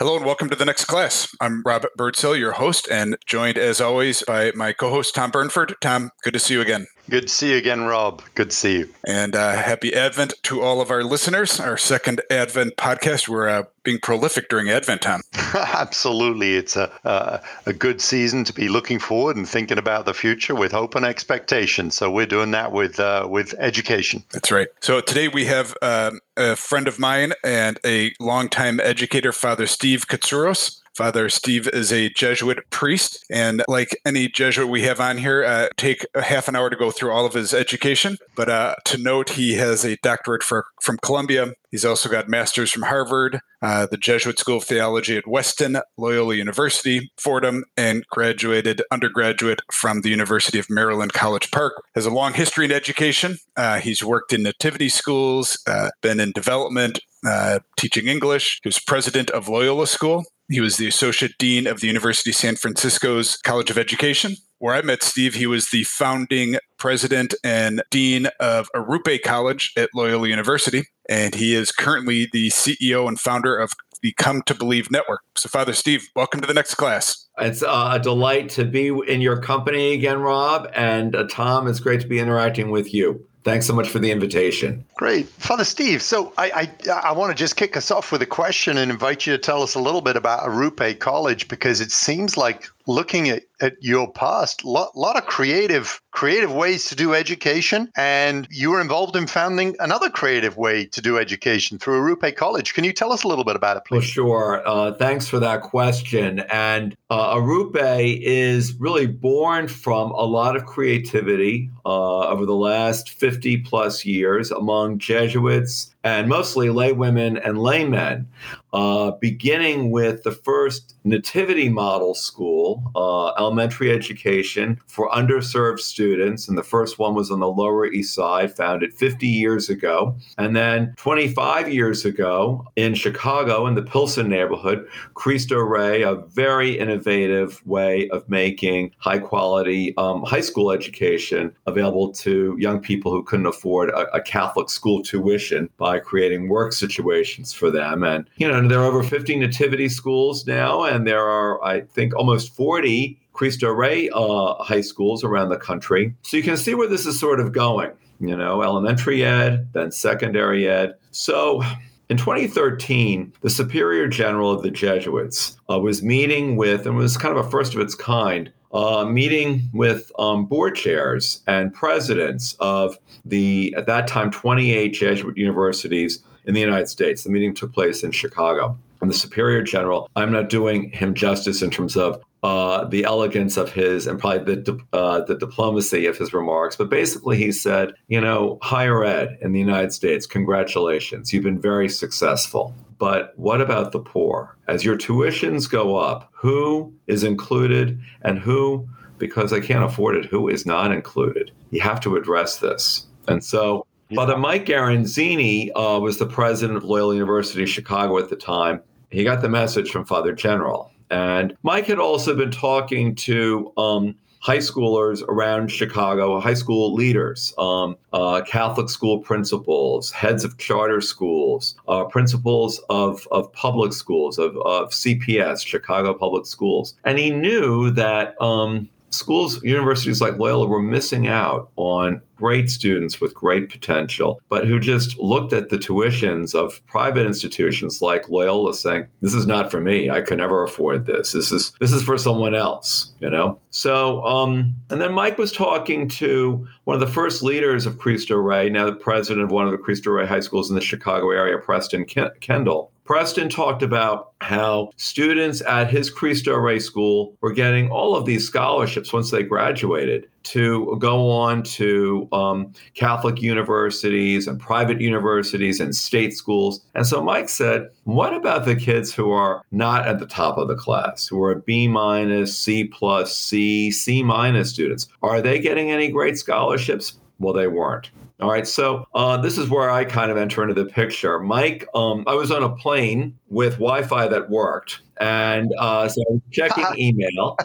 Hello and welcome to the next class. I'm Robert Birdsell, your host, and joined as always by my co host, Tom Burnford. Tom, good to see you again. Good to see you again, Rob. Good to see you. And uh, happy Advent to all of our listeners. Our second Advent podcast. We're uh, being prolific during Advent time. Absolutely. It's a, a, a, good season to be looking forward and thinking about the future with hope and expectation. So we're doing that with, uh, with education. That's right. So today we have um, a friend of mine and a longtime educator, Father Steve Katsouros. Father Steve is a Jesuit priest, and like any Jesuit we have on here, uh, take a half an hour to go through all of his education. But uh, to note, he has a doctorate for, from Columbia. He's also got masters from Harvard, uh, the Jesuit School of Theology at Weston, Loyola University, Fordham, and graduated undergraduate from the University of Maryland College Park. Has a long history in education. Uh, he's worked in nativity schools, uh, been in development, uh, teaching English. He was president of Loyola School he was the associate dean of the University of San Francisco's College of Education. Where I met Steve, he was the founding president and dean of Arrupe College at Loyola University. And he is currently the CEO and founder of the Come to Believe Network. So, Father Steve, welcome to the next class. It's uh, a delight to be in your company again, Rob. And uh, Tom, it's great to be interacting with you. Thanks so much for the invitation. Great. Father Steve, so I, I, I want to just kick us off with a question and invite you to tell us a little bit about Arrupe College because it seems like looking at, at your past, a lot, lot of creative creative ways to do education, and you were involved in founding another creative way to do education through Arrupe College. Can you tell us a little bit about it, please? Well, sure. Uh, thanks for that question. And uh, Arrupe is really born from a lot of creativity uh, over the last 50 plus years among Jesuits and mostly laywomen and laymen, uh, beginning with the first nativity model school, uh, elementary education for underserved students. And the first one was on the Lower East Side, founded 50 years ago. And then 25 years ago in Chicago, in the Pilsen neighborhood, Cristo Rey, a very innovative way of making high quality um, high school education available to young people who couldn't afford a, a Catholic school tuition by by creating work situations for them. And, you know, there are over 50 nativity schools now, and there are, I think, almost 40 Cristo Rey uh, high schools around the country. So you can see where this is sort of going, you know, elementary ed, then secondary ed. So in 2013, the Superior General of the Jesuits uh, was meeting with, and was kind of a first of its kind, uh, meeting with um, board chairs and presidents of the, at that time, 28 Jesuit universities in the United States. The meeting took place in Chicago. And the Superior General, I'm not doing him justice in terms of uh, the elegance of his and probably the uh, the diplomacy of his remarks, but basically he said, you know, higher ed in the United States, congratulations, you've been very successful. But what about the poor? As your tuitions go up, who is included and who, because I can't afford it, who is not included? You have to address this. And so Father Mike Garanzini uh, was the president of Loyola University Chicago at the time. He got the message from Father General. And Mike had also been talking to um, high schoolers around Chicago, high school leaders, um, uh, Catholic school principals, heads of charter schools, uh, principals of, of public schools, of, of CPS, Chicago Public Schools. And he knew that um, schools, universities like Loyola were missing out on great students with great potential, but who just looked at the tuitions of private institutions like Loyola saying, this is not for me. I could never afford this. This is this is for someone else, you know? So um, and then Mike was talking to one of the first leaders of Cristo Rey, now the president of one of the Cristo Rey high schools in the Chicago area, Preston Kendall. Preston talked about how students at his Cristo Rey school were getting all of these scholarships once they graduated to go on to um, Catholic universities and private universities and state schools. And so Mike said, What about the kids who are not at the top of the class, who are B minus, C plus, C, C minus students? Are they getting any great scholarships? Well, they weren't. All right, so uh, this is where I kind of enter into the picture. Mike, um, I was on a plane with Wi-Fi that worked, and uh, so I was checking email,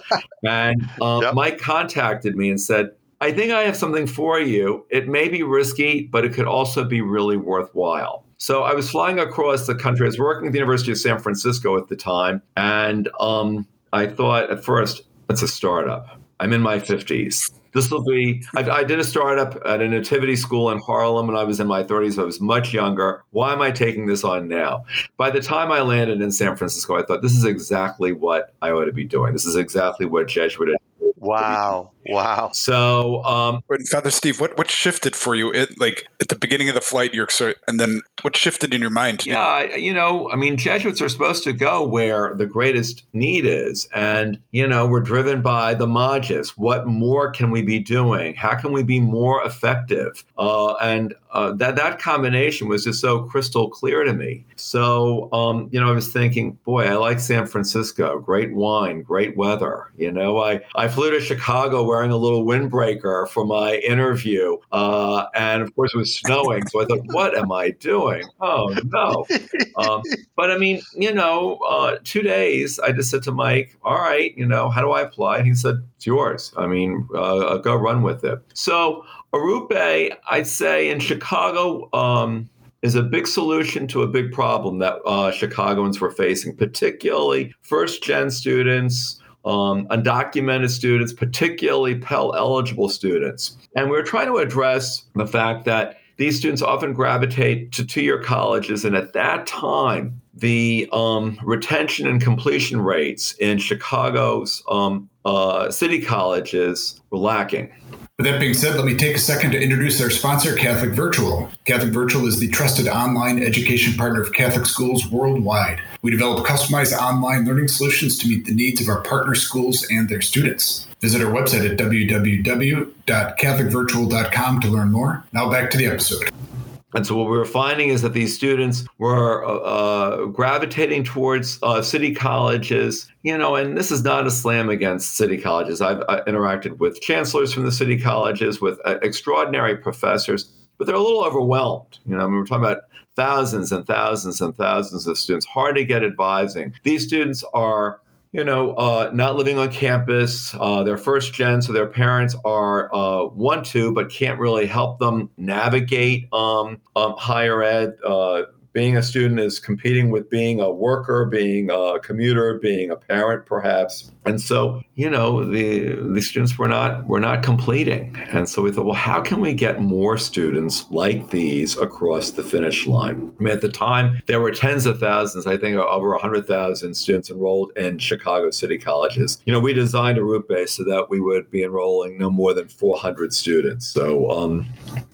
and um, yep. Mike contacted me and said, "I think I have something for you. It may be risky, but it could also be really worthwhile." So I was flying across the country. I was working at the University of San Francisco at the time, and um, I thought at first it's a startup. I'm in my 50s. This will be, I, I, did a startup at a nativity school in Harlem when I was in my 30s. I was much younger. Why am I taking this on now? By the time I landed in San Francisco, I thought this is exactly what I ought to be doing. This is exactly what Jesuit Wow. Wow. So, um, Father Steve, what, what shifted for you? It like at the beginning of the flight, you're and then what shifted in your mind? Yeah, you know, I mean, Jesuits are supposed to go where the greatest need is, and you know, we're driven by the Magis. What more can we be doing? How can we be more effective? Uh, and uh, that that combination was just so crystal clear to me. So, um, you know, I was thinking, boy, I like San Francisco. Great wine, great weather. You know, I I flew to Chicago wearing a little windbreaker for my interview, uh, and of course it was snowing. So I thought, what am I doing? Oh no! Um, but I mean, you know, uh, two days. I just said to Mike, all right, you know, how do I apply? And he said, it's yours. I mean, uh, go run with it. So Arrupe, I'd say in Chicago, um, is a big solution to a big problem that uh, Chicagoans were facing, particularly first gen students, um, undocumented students, particularly Pell eligible students. And we we're trying to address the fact that these students often gravitate to two year colleges. And at that time, the um, retention and completion rates in Chicago's um, uh, city colleges were lacking. With that being said, let me take a second to introduce our sponsor, Catholic Virtual. Catholic Virtual is the trusted online education partner of Catholic schools worldwide. We develop customized online learning solutions to meet the needs of our partner schools and their students. Visit our website at www.catholicvirtual.com to learn more. Now back to the episode. And so what we were finding is that these students were uh, uh, gravitating towards uh, city colleges, you know, and this is not a slam against city colleges. I've interacted with chancellors from the city colleges, with uh, extraordinary professors, but they're a little overwhelmed. You know, I mean, we're talking about thousands and thousands and thousands of students, hard to get advising. These students are you know, uh, not living on campus. Uh, they're first gen, so their parents are uh, want to, but can't really help them navigate um, um, higher ed. Uh, being a student is competing with being a worker, being a commuter, being a parent, perhaps. And so, you know, the the students were not were not completing. And so we thought, well, how can we get more students like these across the finish line? I mean, at the time, there were tens of thousands, I think over 100,000 students enrolled in Chicago City colleges. You know, we designed a route base so that we would be enrolling no more than 400 students. So um,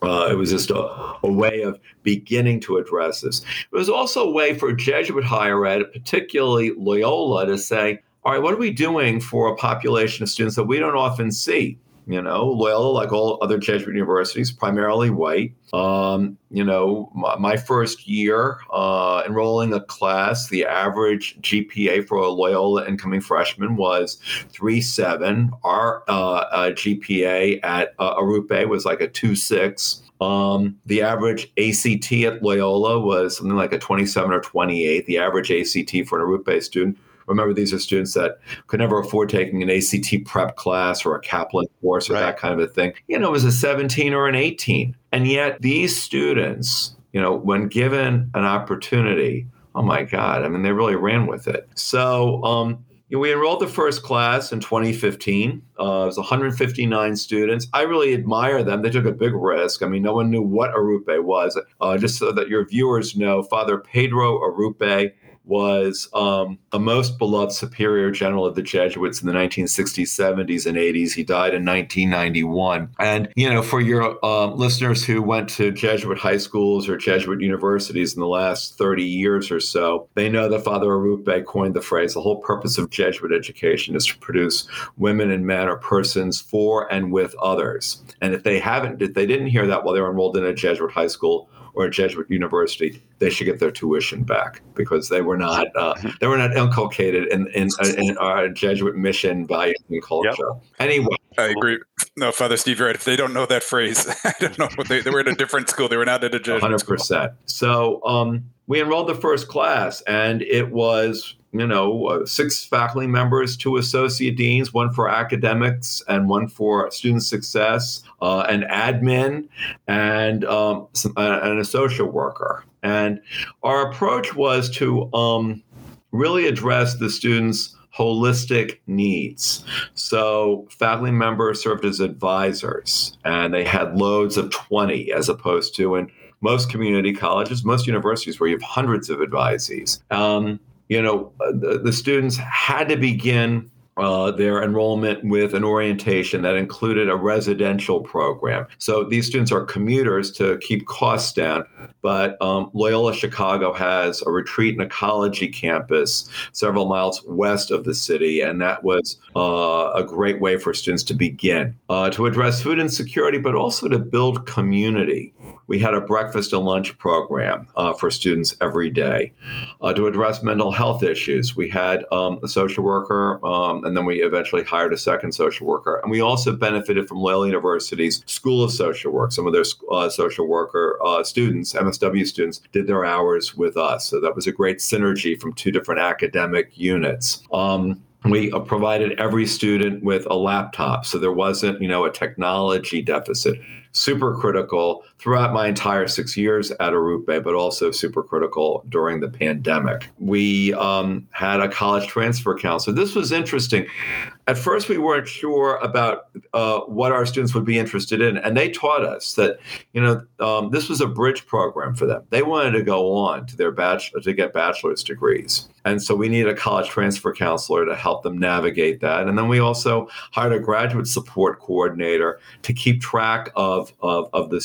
uh, it was just a, a way of beginning to address this. It was also a way for Jesuit higher ed, particularly Loyola, to say, all right, what are we doing for a population of students that we don't often see? You know, Loyola, like all other Jesuit universities, primarily white. Um, you know, my, my first year uh, enrolling a class, the average GPA for a Loyola incoming freshman was 3.7. Our uh, uh, GPA at uh, Arrupe was like a 2.6. Um, the average ACT at Loyola was something like a 27 or 28. The average ACT for an Arrupe student Remember, these are students that could never afford taking an ACT prep class or a Kaplan course or right. that kind of a thing. You know, it was a 17 or an 18. And yet, these students, you know, when given an opportunity, oh my God, I mean, they really ran with it. So, um, we enrolled the first class in 2015. Uh, it was 159 students. I really admire them. They took a big risk. I mean, no one knew what Arrupe was. Uh, just so that your viewers know, Father Pedro Arrupe was um, most beloved superior general of the Jesuits in the 1960s, 70s, and 80s. He died in 1991. And, you know, for your um, listeners who went to Jesuit high schools or Jesuit universities in the last 30 years or so, they know that Father Arrupe coined the phrase the whole purpose of Jesuit education is to produce women and men or persons for and with others. And if they haven't, if they didn't hear that while they were enrolled in a Jesuit high school, or a Jesuit university, they should get their tuition back because they were not uh, they were not inculcated in in, in our Jesuit mission, by and culture. Yep. Anyway, I agree. No, Father Steve, you're right. If they don't know that phrase, I don't know. They, they were in a different school. They were not at a Jesuit 100%. School. So um, we enrolled the first class, and it was you know, uh, six faculty members, two associate deans, one for academics and one for student success, uh, an admin, and um, some, uh, and a social worker. And our approach was to um, really address the students' holistic needs. So, faculty members served as advisors, and they had loads of 20 as opposed to in most community colleges, most universities where you have hundreds of advisees. Um, you know, uh, the, the students had to begin uh, their enrollment with an orientation that included a residential program. So these students are commuters to keep costs down, but um, Loyola Chicago has a retreat and ecology campus several miles west of the city, and that was uh, a great way for students to begin uh, to address food insecurity, but also to build community we had a breakfast and lunch program uh, for students every day uh, to address mental health issues. We had um, a social worker, um, and then we eventually hired a second social worker. And we also benefited from Loyola University's School of Social Work. Some of their uh, social worker uh, students, MSW students, did their hours with us. So that was a great synergy from two different academic units. Um, we uh, provided every student with a laptop so there wasn't you know a technology deficit super critical throughout my entire six years at Arrupe, but also super critical during the pandemic. We um, had a college transfer counselor. This was interesting. At first, we weren't sure about uh, what our students would be interested in, and they taught us that, you know, um, this was a bridge program for them. They wanted to go on to their bachelor to get bachelor's degrees, and so we need a college transfer counselor to help them navigate that. And then we also hired a graduate support coordinator to keep track of of, of the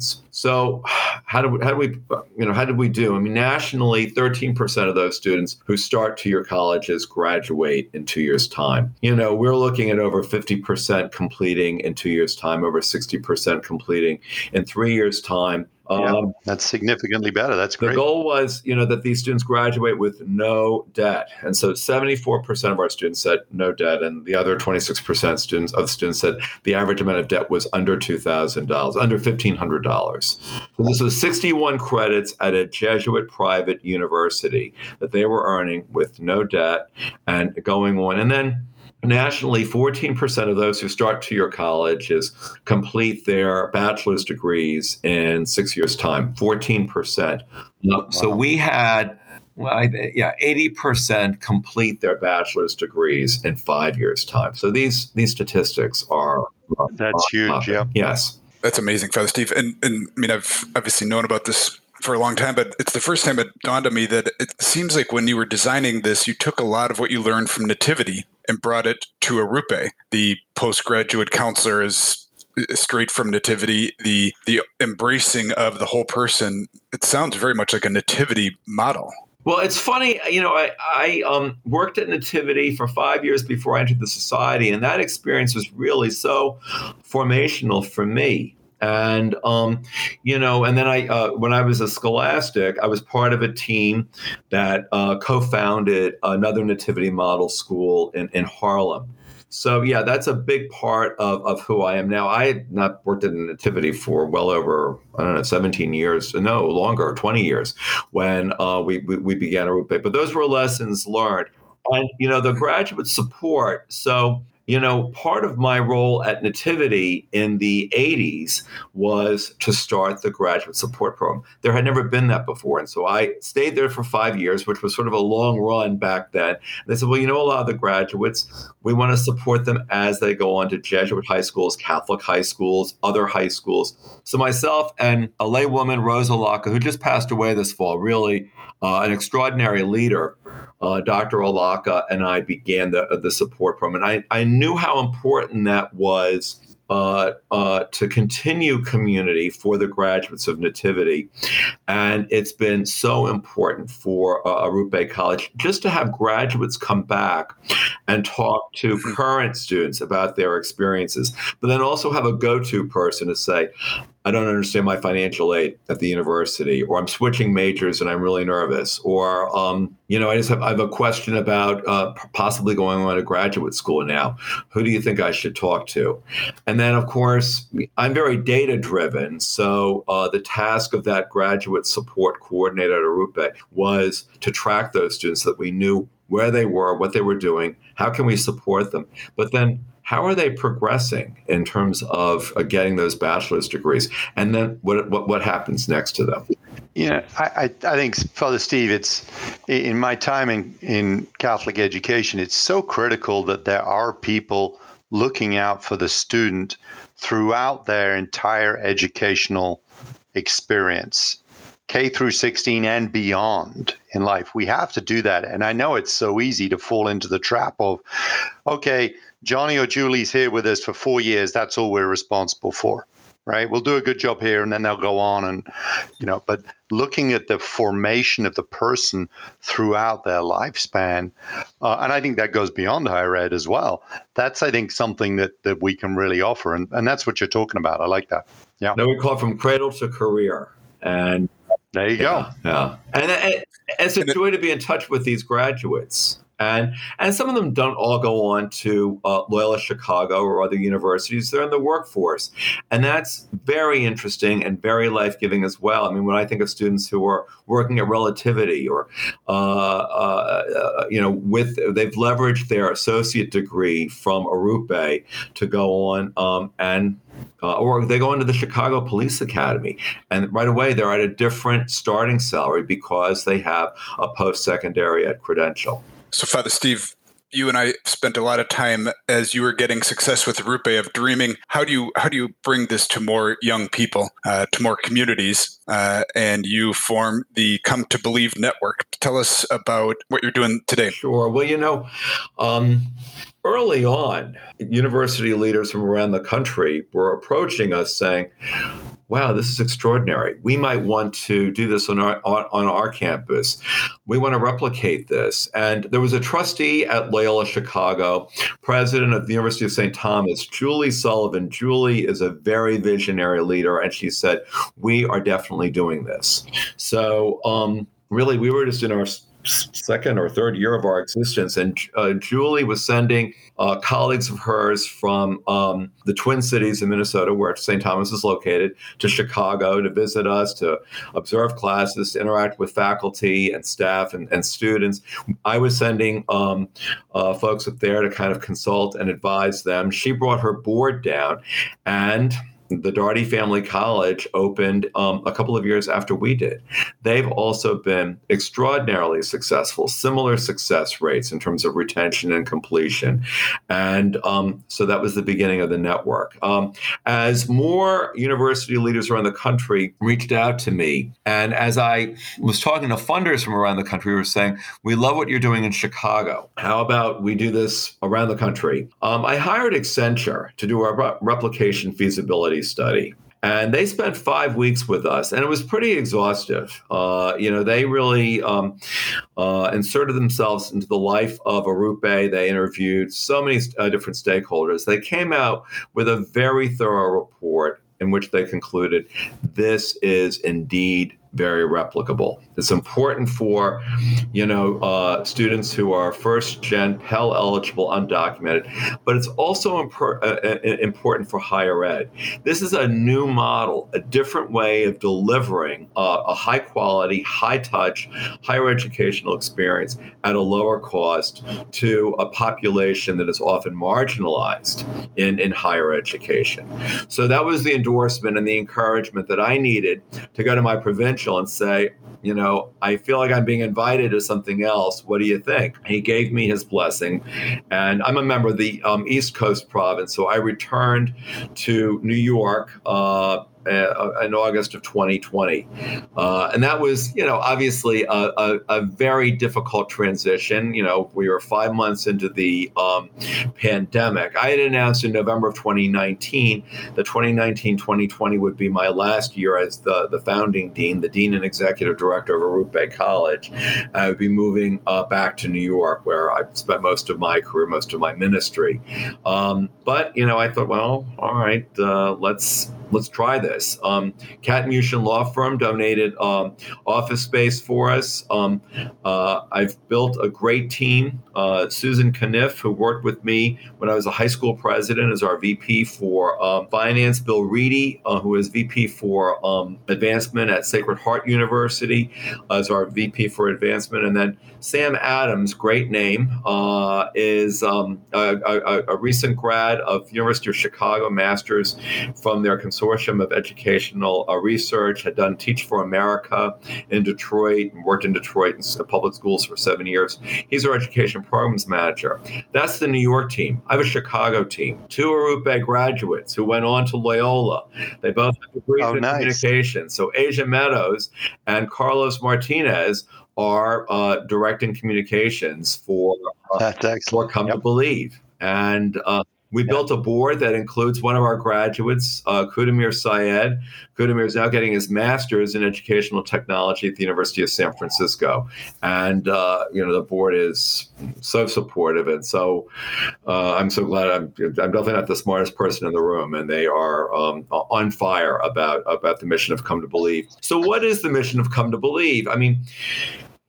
students. So, how do we, how do we you know how did we do? I mean, nationally, 13% of those students who start two-year colleges graduate in two years' time. You know, we're looking at over 50% completing in two years' time, over 60% completing in three years' time. Yeah, um, that's significantly better. That's great. The goal was, you know, that these students graduate with no debt, and so 74% of our students said no debt, and the other 26% students of students said the average amount of debt was under $2,000, under $1,500. So this was 61 credits at a Jesuit private university that they were earning with no debt and going on, and then Nationally, 14% of those who start two year colleges complete their bachelor's degrees in six years' time. 14%. Wow. So we had well, I, yeah, eighty percent complete their bachelor's degrees in five years' time. So these these statistics are that's huge. Yeah. Yes. That's amazing, Father Steve. And and I mean, I've obviously known about this for a long time, but it's the first time it dawned on me that it seems like when you were designing this, you took a lot of what you learned from Nativity and brought it to Arrupe. The postgraduate counselor is straight from Nativity. The the embracing of the whole person. It sounds very much like a Nativity model. Well, it's funny, you know, I, I um, worked at Nativity for five years before I entered the society, and that experience was really so formational for me and um, you know and then i uh, when i was a scholastic i was part of a team that uh, co-founded another nativity model school in, in harlem. So yeah that's a big part of, of who i am. Now i had not worked in nativity for well over i don't know 17 years no longer 20 years when uh, we, we, we began Arrupe. but those were lessons learned. And you know the graduate support so you know, part of my role at Nativity in the 80s was to start the graduate support program. There had never been that before. And so I stayed there for five years, which was sort of a long run back then. And they said, well, you know, a lot of the graduates, we want to support them as they go on to Jesuit high schools, Catholic high schools, other high schools. So myself and a laywoman, Rosa Laka, who just passed away this fall, really uh, an extraordinary leader, uh, Dr. Olaka and I began the, the support program. And I, I knew how important that was uh, uh, to continue community for the graduates of Nativity. And it's been so important for uh, Arrupe College just to have graduates come back and talk to mm-hmm. current students about their experiences, but then also have a go to person to say, I don't understand my financial aid at the university, or I'm switching majors and I'm really nervous, or um, you know, I just have I have a question about uh, possibly going on to graduate school now. Who do you think I should talk to? And then, of course, I'm very data driven, so uh, the task of that graduate support coordinator at Arrupe was to track those students that we knew where they were, what they were doing, how can we support them? But then how are they progressing in terms of uh, getting those bachelor's degrees? And then what, what, what happens next to them? Yeah, I, I, I, think, Father Steve, it's in my time in, in Catholic education, it's so critical that there are people looking out for the student throughout their entire educational experience. K through 16 and beyond in life. We have to do that. And I know it's so easy to fall into the trap of, okay, Johnny or Julie's here with us for four years. That's all we're responsible for, right? We'll do a good job here and then they'll go on. And, you know, but looking at the formation of the person throughout their lifespan, uh, and I think that goes beyond higher ed as well. That's, I think, something that, that we can really offer. And, and that's what you're talking about. I like that. Yeah. No, we call it from cradle to career. And there you yeah, go. Yeah. And, and it's a joy to be in touch with these graduates and and some of them don't all go on to uh, Loyola Chicago or other universities. They're in the workforce, and that's very interesting and very life giving as well. I mean, when I think of students who are working at Relativity or uh, uh, you know, with they've leveraged their associate degree from Arrupe to go on um, and uh, or they go into the Chicago Police Academy, and right away they're at a different starting salary because they have a post secondary credential. So, Father Steve, you and I spent a lot of time as you were getting success with Arrupe of dreaming. How do you how do you bring this to more young people, uh, to more communities? Uh, and you form the Come to Believe network. Tell us about what you're doing today. Sure. Well, you know, um, early on, university leaders from around the country were approaching us saying, wow, this is extraordinary. We might want to do this on our on, on, our campus. We want to replicate this. And there was a trustee at Loyola Chicago, president of the University of St. Thomas, Julie Sullivan. Julie is a very visionary leader, and she said, "We are definitely doing this." So, um, really, we were just in our second or third year of our existence. And uh, Julie was sending uh, colleagues of hers from um, the Twin Cities in Minnesota, where St. Thomas is located, to Chicago to visit us, to observe classes, to interact with faculty and staff and, and students. I was sending um, uh, folks up there to kind of consult and advise them. She brought her board down and the Dougherty Family College opened um, a couple of years after we did. They've also been extraordinarily successful, similar success rates in terms of retention and completion. And um, so that was the beginning of the network. Um, as more university leaders around the country reached out to me, and as I was talking to funders from around the country, we were saying, We love what you're doing in Chicago. How about we do this around the country? Um, I hired Accenture to do our replication feasibility study. And they spent five weeks with us, and it was pretty exhaustive. Uh, you know, they really um, uh, inserted themselves into the life of Arrupe. They interviewed so many uh, different stakeholders. They came out with a very thorough report in which they concluded this is indeed very replicable. It's important for, you know, uh, students who are first gen Pell eligible, undocumented, but it's also impor- uh, uh, important for higher ed. This is a new model, a different way of delivering uh, a high quality, high touch, higher educational experience at a lower cost to a population that is often marginalized in, in higher education. So that was the endorsement and the encouragement that I needed to go to my provincial and say, you know, I feel like I'm being invited to something else. What do you think? He gave me his blessing. And I'm a member of the um, East Coast province. So I returned to New York uh, uh, in August of 2020. Uh, and that was, you know, obviously a, a, a, very difficult transition. You know, we were five months into the um, pandemic. I had announced in November of 2019 that 2019 2020 would be my last year as the, the founding dean, the dean and executive director of Arrupe College. I would be moving uh, back to New York, where I spent most of my career, most of my ministry. Um, but, you know, I thought, well, all right, uh, let's let's try this. Um, Katten Muchin Law Firm donated um, office space for us. Um, uh, I've built a great team. Uh, Susan Caniff, who worked with me when I was a high school president, is our VP for um, finance. Bill Reedy, uh, who is VP for um, advancement at Sacred Heart University, uh, is our VP for advancement. And then Sam Adams, great name, uh, is um, a, a, a, recent grad of University of Chicago, masters from their consortium of educational uh, research. Had done Teach for America in Detroit, and worked in Detroit in public schools for seven years. He's our education programs manager. That's the New York team. I have a Chicago team. Two Arrupe graduates who went on to Loyola. They both have degrees oh, in nice. communication. So Asia Meadows and Carlos Martinez are uh, directing communications for uh, for Come yep. to Believe, and uh, we yep. built a board that includes one of our graduates, uh, Kudamir Syed. Kudamir is now getting his master's in educational technology at the University of San Francisco, and uh, you know the board is so supportive, and so uh, I'm so glad. I'm, I'm definitely not the smartest person in the room, and they are um, on fire about about the mission of Come to Believe. So, what is the mission of Come to Believe? I mean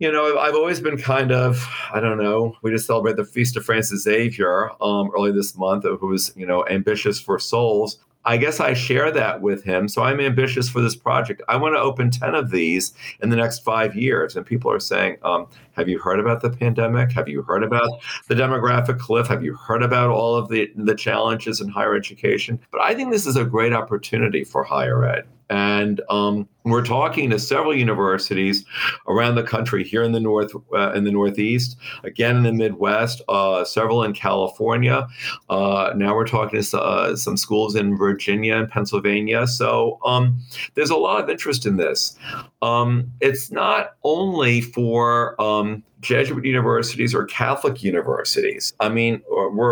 you know, I've always been kind of, I don't know, we just celebrated the Feast of Francis Xavier um, early this month, who was, you know, ambitious for souls. I guess I share that with him. So I'm ambitious for this project. I want to open 10 of these in the next five years. And people are saying, um, Have you heard about the pandemic? Have you heard about the demographic cliff? Have you heard about all of the, the challenges in higher education? But I think this is a great opportunity for higher ed. And um, we're talking to several universities around the country here in the north, uh, in the Northeast, again in the Midwest, uh, several in California. Uh, now we're talking to uh, some schools in Virginia and Pennsylvania. So um, there's a lot of interest in this. Um, it's not only for um, Jesuit universities or Catholic universities. I mean,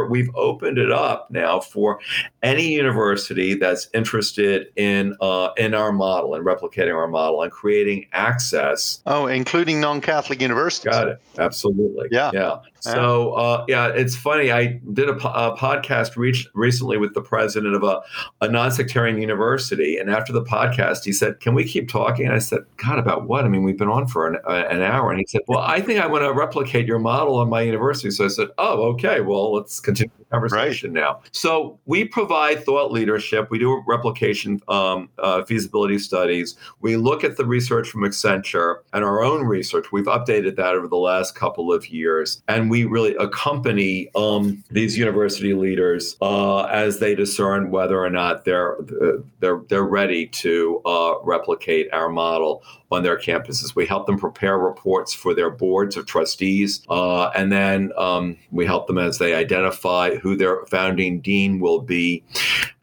we have opened it up now for any university that's interested in uh, in our model and replicating our model and creating access. Oh, including non-Catholic universities. Got it. Absolutely. Yeah. Yeah. So uh, yeah, it's funny. I did a, po- a podcast recently with the president of a, a non-sectarian university, and after the podcast, he said, "Can we keep talking?" And I said, "God, about what? I mean, we've been on for an, uh, an hour." And he said, "Well, I think I want to replicate your model on my university." So I said, "Oh, okay. Well, let's continue conversation right. now." So we provide thought leadership. We do replication um, uh, feasibility studies. We look at the research from Accenture and our own research. We've updated that over the last couple of years, and we really accompany um, these university leaders uh, as they discern whether or not they're they're they're ready to uh, replicate our model on their campuses. We help them prepare reports for their boards of trustees, uh, and then um, we help them as they identify who their founding dean will be.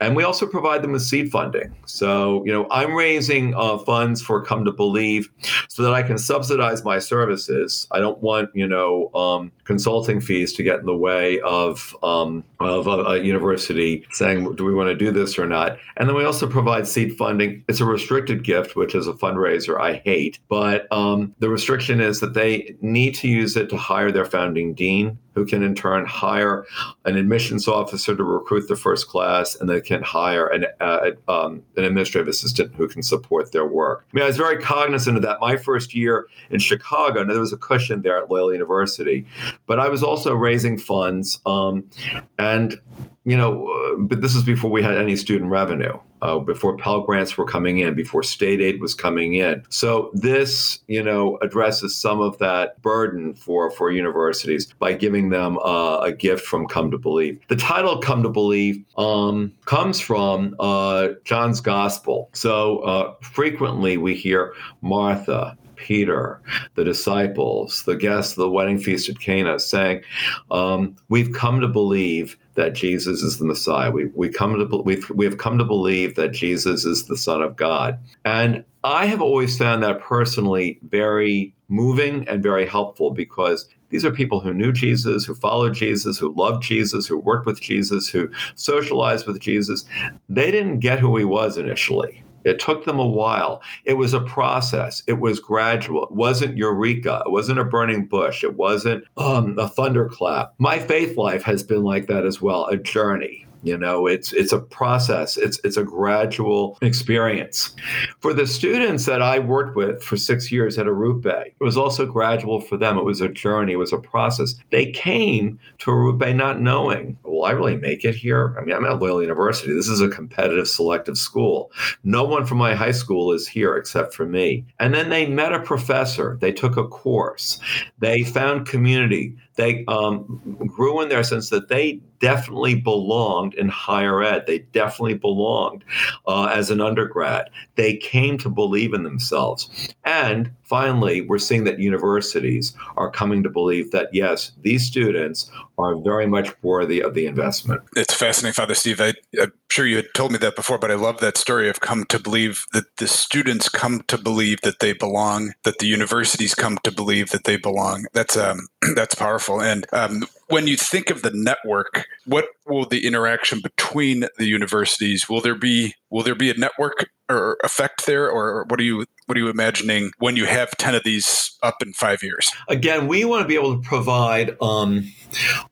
And we also provide them with seed funding. So, you know, I'm raising uh, funds for Come to Believe so that I can subsidize my services. I don't want, you know, um, consulting fees to get in the way of um, of a, a, university saying, do we want to do this or not? And then we also provide seed funding. It's a restricted gift, which is a fundraiser I hate, but um, the restriction is that they need to use it to hire their founding dean who can in turn hire an admissions officer to recruit the first class, and they can hire an, uh, um, an administrative assistant who can support their work. I mean, I was very cognizant of that. My first year in Chicago, and there was a cushion there at Loyola University, but I was also raising funds, um, and you know, uh, but this is before we had any student revenue, uh, before Pell Grants were coming in, before state aid was coming in. So this, you know, addresses some of that burden for for universities by giving them uh, a gift from Come to Believe. The title Come to Believe um, comes from uh, John's Gospel. So uh, frequently we hear Martha, Peter, the disciples, the guests of the wedding feast at Cana, saying, um, "We've come to believe that Jesus is the Messiah. We we come to we've we have come to believe that Jesus is the Son of God." And I have always found that personally very moving and very helpful because these are people who knew Jesus, who followed Jesus, who loved Jesus, who worked with Jesus, who socialized with Jesus. They didn't get who he was initially. It took them a while. It was a process. It was gradual. It wasn't eureka. It wasn't a burning bush. It wasn't um, a thunderclap. My faith life has been like that as well, a journey You know, it's it's a process. It's it's a gradual experience. For the students that I worked with for six years at Arrupe, it was also gradual for them. It was a journey. It was a process. They came to Arrupe not knowing, will I really make it here? I mean, I'm at Loyola University. This is a competitive selective school. No one from my high school is here except for me. And then they met a professor. They took a course. They found community they um, grew in their sense that they definitely belonged in higher ed. They definitely belonged uh, as an undergrad. They came to believe in themselves. And finally, we're seeing that universities are coming to believe that, yes, these students are very much worthy of the investment. It's fascinating, Father Steve. I, am sure you had told me that before, but I love that story of come to believe that the students come to believe that they belong, that the universities come to believe that they belong. That's um, that's powerful. And um, when you think of the network, what will the interaction between the universities? Will there be will there be a network or effect there, or what are you what are you imagining when you have ten of these up in five years? Again, we want to be able to provide um,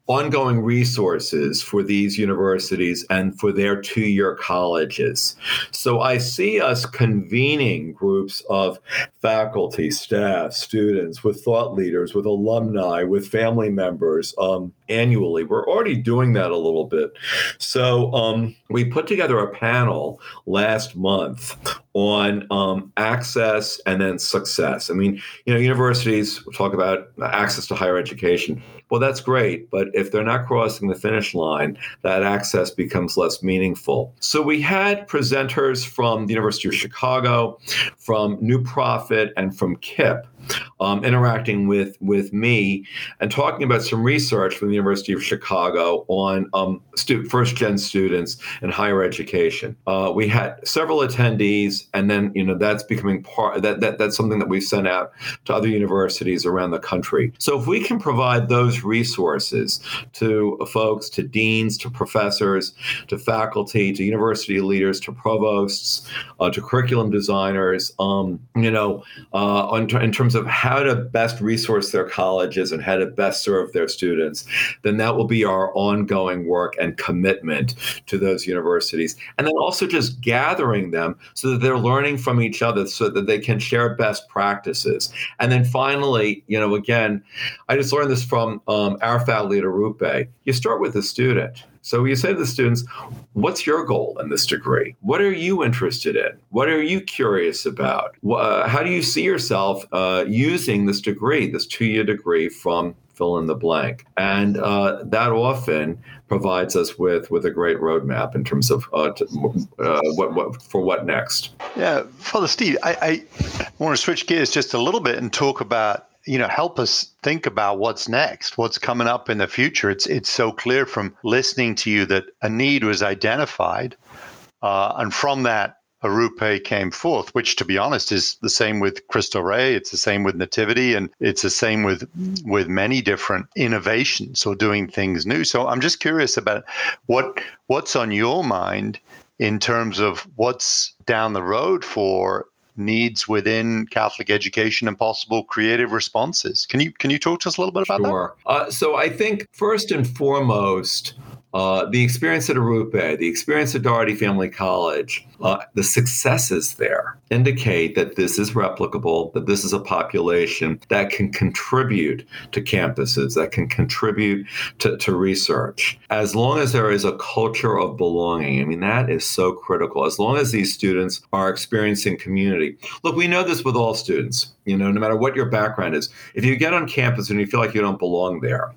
ongoing resources for these universities and for their two-year colleges. So I see us convening groups of faculty, staff, students, with thought leaders, with alumni, with family members um, annually. We're already doing that a little bit. So um, we put together a panel last month on um, access and then success. I mean, you know, universities talk about access to higher education. Well, that's great, but if they're not crossing the finish line, that access becomes less meaningful. So we had presenters from the University of Chicago, from New Profit, and from KIPP um, interacting with with me and talking about some research from the University of Chicago on um, stu- first gen students in higher education. Uh, we had several attendees, and then you know that's becoming part that, that that's something that we've sent out to other universities around the country. So if we can provide those resources to folks, to deans, to professors, to faculty, to university leaders, to provosts, uh, to curriculum designers, um, you know, uh, in, in terms terms of how to best resource their colleges and how to best serve their students, then that will be our ongoing work and commitment to those universities. And then also just gathering them so that they're learning from each other so that they can share best practices. And then finally, you know, again, I just learned this from um, our faculty at Arrupe. You start with the student so you say to the students, what's your goal in this degree? What are you interested in? What are you curious about? Uh, how do you see yourself uh, using this degree, this two year degree from fill in the blank? And uh, that often provides us with with a great roadmap in terms of uh, to, uh, what, what for what next. Yeah, Father Steve, I, I want to switch gears just a little bit and talk about you know help us think about what's next what's coming up in the future it's it's so clear from listening to you that a need was identified uh, and from that Arrupe came forth, which, to be honest, is the same with Cristo Rey, It's the same with Nativity, and it's the same with with many different innovations or doing things new. So I'm just curious about what what's on your mind in terms of what's down the road for needs within Catholic education and possible creative responses. Can you can you talk to us a little bit about sure. that? Uh, so I think first and foremost, uh, the experience at Arrupe, the experience at Dougherty Family College, uh, the successes there indicate that this is replicable, that this is a population that can contribute to campuses, that can contribute to, to research. As long as there is a culture of belonging, I mean, that is so critical. As long as these students are experiencing community. Look, we know this with all students, you know, no matter what your background is. If you get on campus and you feel like you don't belong there,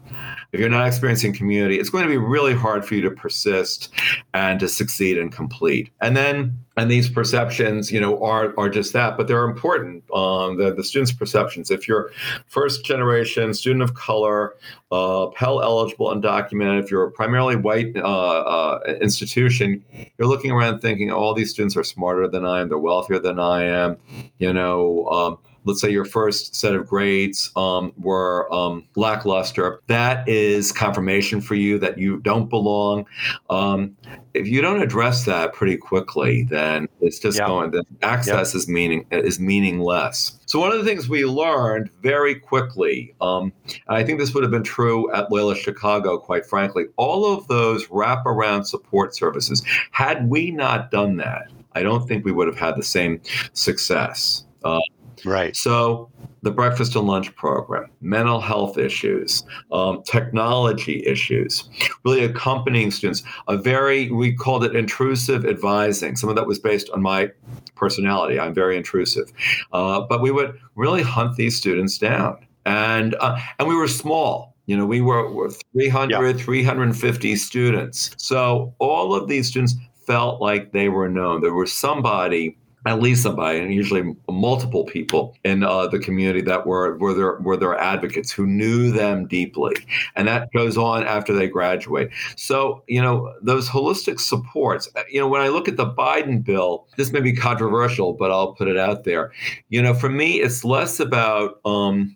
if you're not experiencing community, it's going to be really hard for you to persist and to succeed and complete. And then, and these perceptions, you know, are are just that, but they're important. Um, the the students' perceptions. If you're first generation student of color, uh, Pell eligible, undocumented, if you're a primarily white uh, uh, institution, you're looking around thinking, oh, all these students are smarter than I am, they're wealthier than I am, you know. Um, let's say your first set of grades um, were um, lackluster, that is confirmation for you that you don't belong. Um, if you don't address that pretty quickly, then it's just yep. going. The access yep. is meaning is meaningless. So one of the things we learned very quickly, um, and I think this would have been true at Loyola Chicago, quite frankly, all of those wraparound support services. Had we not done that, I don't think we would have had the same success. Uh, right. So the breakfast and lunch program, mental health issues, um, technology issues, really accompanying students. A very, we called it intrusive advising. Some of that was based on my personality. I'm very intrusive. Uh, but we would really hunt these students down. And, uh, and we were small. You know, we were, were 300, yeah. 350 students. So all of these students felt like they were known. There was somebody at least somebody, and usually multiple people in uh, the community that were were their were their advocates who knew them deeply, and that goes on after they graduate. So you know those holistic supports. You know when I look at the Biden bill, this may be controversial, but I'll put it out there. You know, for me, it's less about um,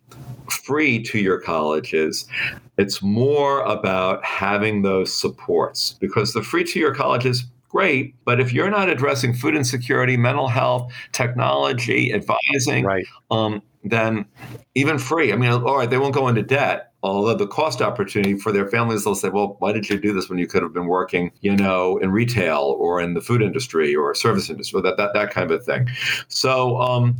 free to your colleges. It's more about having those supports because the free to your colleges great. But if you're not addressing food insecurity, mental health, technology, advising, right. um, then even free, I mean, all right, they won't go into debt. Although the cost opportunity for their families, they'll say, well, why did you do this when you could have been working, you know, in retail or in the food industry or service industry, that, that, that kind of thing. So um,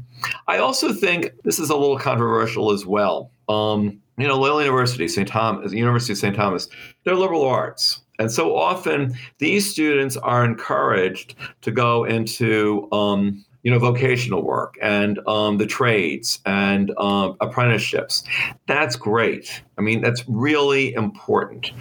I also think this is a little controversial as well. Um, you know, Loyola University, St. Thomas, University of St. Thomas, they're liberal arts. And so often these students are encouraged to go into um, you know vocational work and um, the trades and um, apprenticeships. That's great. I mean, that's really important.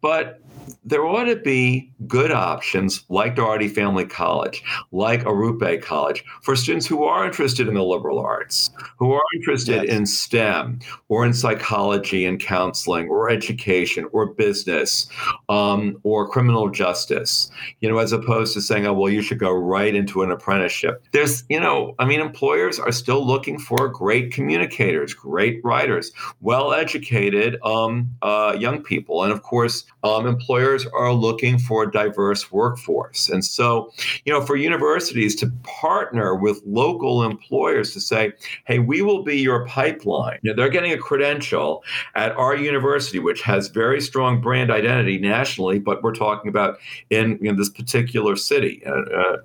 But there ought to be good options like Dougherty Family College, like Arrupe College, for students who are interested in the liberal arts, who are interested yes. in STEM or in psychology and counseling or education or business um, or criminal justice, you know, as opposed to saying, oh, well, you should go right into an apprenticeship. There's, you know, I mean, employers are still looking for great communicators, great writers, well educated um, uh, young people. And of course, um, employers are looking for a diverse workforce. And so, you know, for universities to partner with local employers to say, hey, we will be your pipeline. You know, they're getting a credential at our university, which has very strong brand identity nationally, but we're talking about in, in this particular city. Uh, uh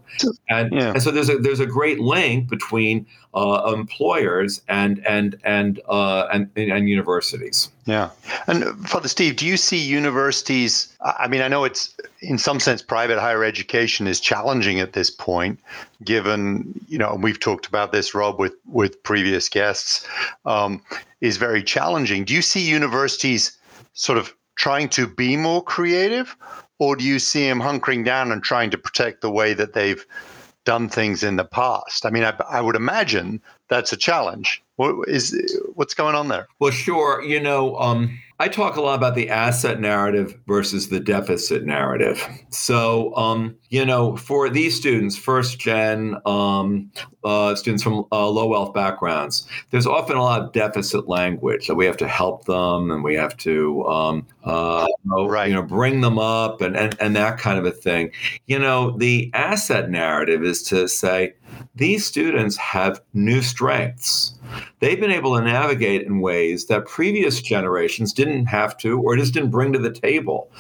and, yeah. and so there's a, there's a great link between uh, employers and and and, uh, and and universities. Yeah, and Father Steve, do you see universities? I mean, I know it's in some sense private higher education is challenging at this point, given you know and we've talked about this, Rob, with with previous guests, um, is very challenging. Do you see universities sort of trying to be more creative, or do you see them hunkering down and trying to protect the way that they've done things in the past. I mean, I, I would imagine that's a challenge. What is what's going on there? Well, sure. You know, um, I talk a lot about the asset narrative versus the deficit narrative. So, um, you know, for these students, first gen um, uh, students from uh, low wealth backgrounds, there's often a lot of deficit language that we have to help them and we have to, um, uh, right. you know, bring them up and, and, and that kind of a thing. You know, the asset narrative is to say, these students have new strengths. They've been able to navigate in ways that previous generations didn't have to or just didn't bring to the table.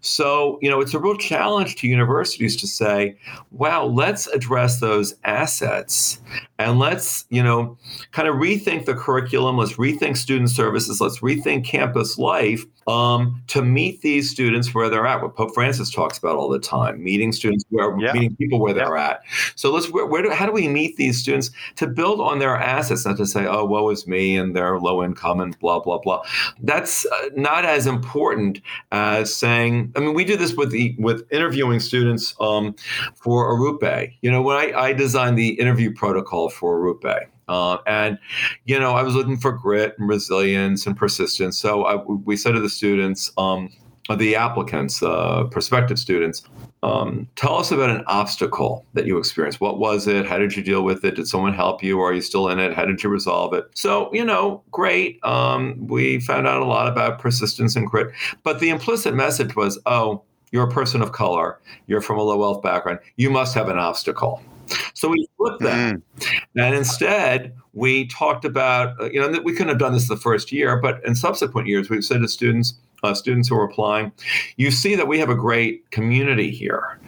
So, you know, it's a real challenge to universities to say, wow, let's address those assets and let's, you know, kind of rethink the curriculum, let's rethink student services, let's rethink campus life um, to meet these students where they're at. What Pope Francis talks about all the time, meeting students where yeah. meeting people where they're yeah. at. So let's where, where do, how do we meet these students to build on their assets, not to say, oh, woe is me and they're low income and blah blah blah. That's uh, not as important as saying. I mean, we do this with the with interviewing students um, for Arrupe. You know, when I, I designed the interview protocol for Arrupe. Uh, and, you know, I was looking for grit and resilience and persistence. So I, we said to the students, um, the applicants, uh, prospective students, um, tell us about an obstacle that you experienced. What was it? How did you deal with it? Did someone help you? Or are you still in it? How did you resolve it? So, you know, great. Um, we found out a lot about persistence and grit. But the implicit message was, oh, you're a person of color, you're from a low wealth background, you must have an obstacle. So we flipped that. Mm. And instead, we talked about, uh, you know, we couldn't have done this the first year, but in subsequent years, we've said to students, uh, students who are applying, you see that we have a great community here.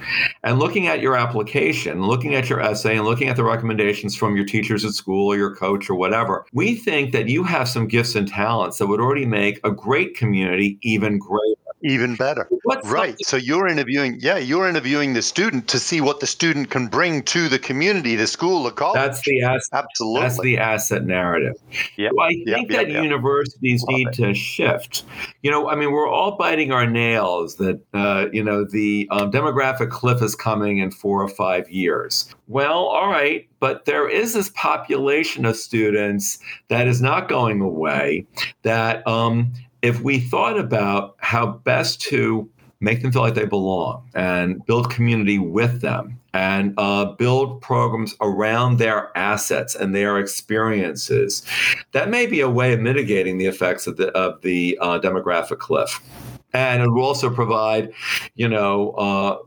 And looking at your application, looking at your essay, and looking at the recommendations from your teachers at school or your coach or whatever, we think that you have some gifts and talents that would already make a great community even greater even better. What's right. So you're interviewing, yeah, you're interviewing the student to see what the student can bring to the community, the school, the college. That's the asset. Absolutely. That's the asset narrative. Yeah. So I think yep, that yep, universities Love need it. to shift. You know, I mean, we're all biting our nails that, uh, you know, the um, demographic cliff is coming in four or five years. Well, all right, but there is this population of students that is not going away that um, if we thought about how best to make them feel like they belong and build community with them and uh, build programs around their assets and their experiences. That may be a way of mitigating the effects of the, of the uh, demographic cliff. And it will also provide, you know, uh,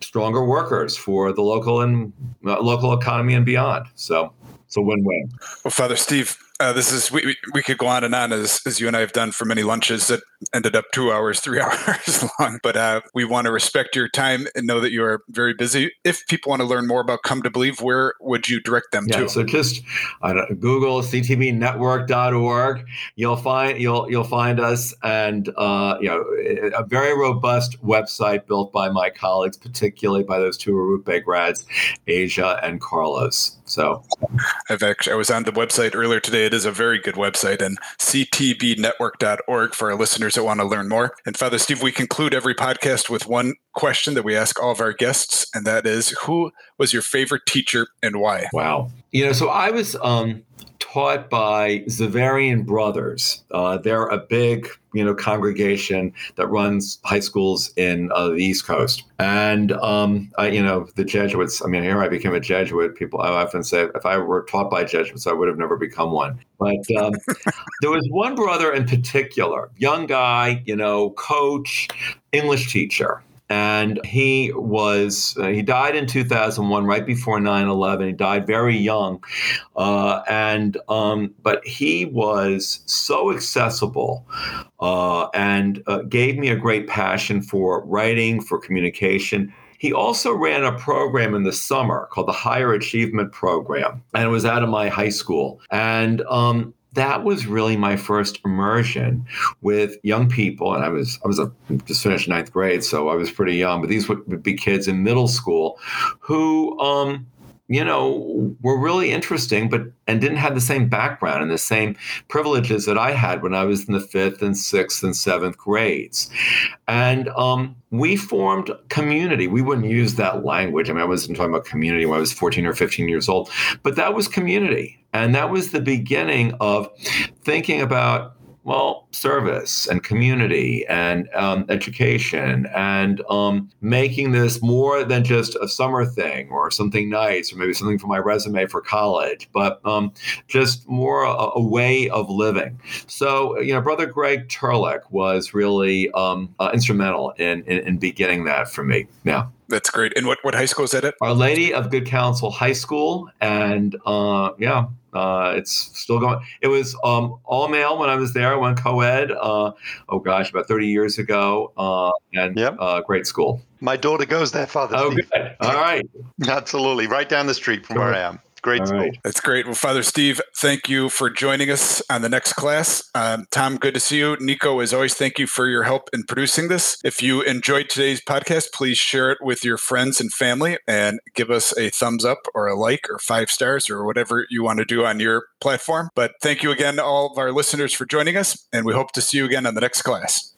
stronger workers for the local and uh, local economy and beyond. So it's a win-win. Well, Father Steve, uh, this is we, we could go on and on as, as you and I have done for many lunches that ended up two hours, three hours long. But uh, we want to respect your time and know that you are very busy. If people want to learn more about Come to Believe, where would you direct them yeah, to? So just uh, Google ctbnetwork.org. You'll find you'll you'll find us, and uh, you know a very robust website built by my colleagues, particularly by those two Arrupe grads, Asia and Carlos. So I've actually I was on the website earlier today. It is a very good website and ctbnetwork.org for our listeners that want to learn more. And Father Steve, we conclude every podcast with one question that we ask all of our guests, and that is who was your favorite teacher and why? Wow. You know, so I was um taught by Xaverian Brothers. Uh, they're a big, you know, congregation that runs high schools in uh, the East Coast. And um, I, you know, the Jesuits. I mean, here I became a Jesuit. People, I often say, if I were taught by Jesuits, I would have never become one. But um, there was one brother in particular, young guy, you know, coach, English teacher and he was uh, he died in 2001 right before 9-11 he died very young. Uh, and um, but he was so accessible uh, and uh, gave me a great passion for writing for communication. He also ran a program in the summer called the Higher Achievement Program, and it was out of my high school. And um, that was really my first immersion with young people and i was i was a, just finished ninth grade so i was pretty young but these would be kids in middle school who um, you know, were really interesting, but and didn't have the same background and the same privileges that I had when I was in the fifth and sixth and seventh grades. And um, we formed community. We wouldn't use that language. I mean, I wasn't talking about community when I was 14 or 15 years old, but that was community. And that was the beginning of thinking about well, service and community and um, education and um, making this more than just a summer thing or something nice or maybe something for my resume for college, but um, just more a, a, way of living. So, you know, Brother Greg Turlick was really um, uh, instrumental in, in, in beginning that for me. Yeah. That's great. And what, what high school is that at? Our Lady of Good Counsel High School. And uh, yeah, uh, it's still going. It was um, all male when I was there. I went co-ed. Uh, oh gosh, about thirty years ago, uh, and yep. Uh, great school. My daughter goes there, Father. Oh, Steve. good. All right. Absolutely, right down the street from where I am. Great school. Right. That's great. Well, Father Steve, thank you for joining us on the next class. Um, Tom, good to see you. Nico, as always, thank you for your help in producing this. If you enjoyed today's podcast, please share it with your friends and family and give us a thumbs up or a like or five stars or whatever you want to do on your platform. But thank you again to all of our listeners for joining us, and we hope to see you again on the next class.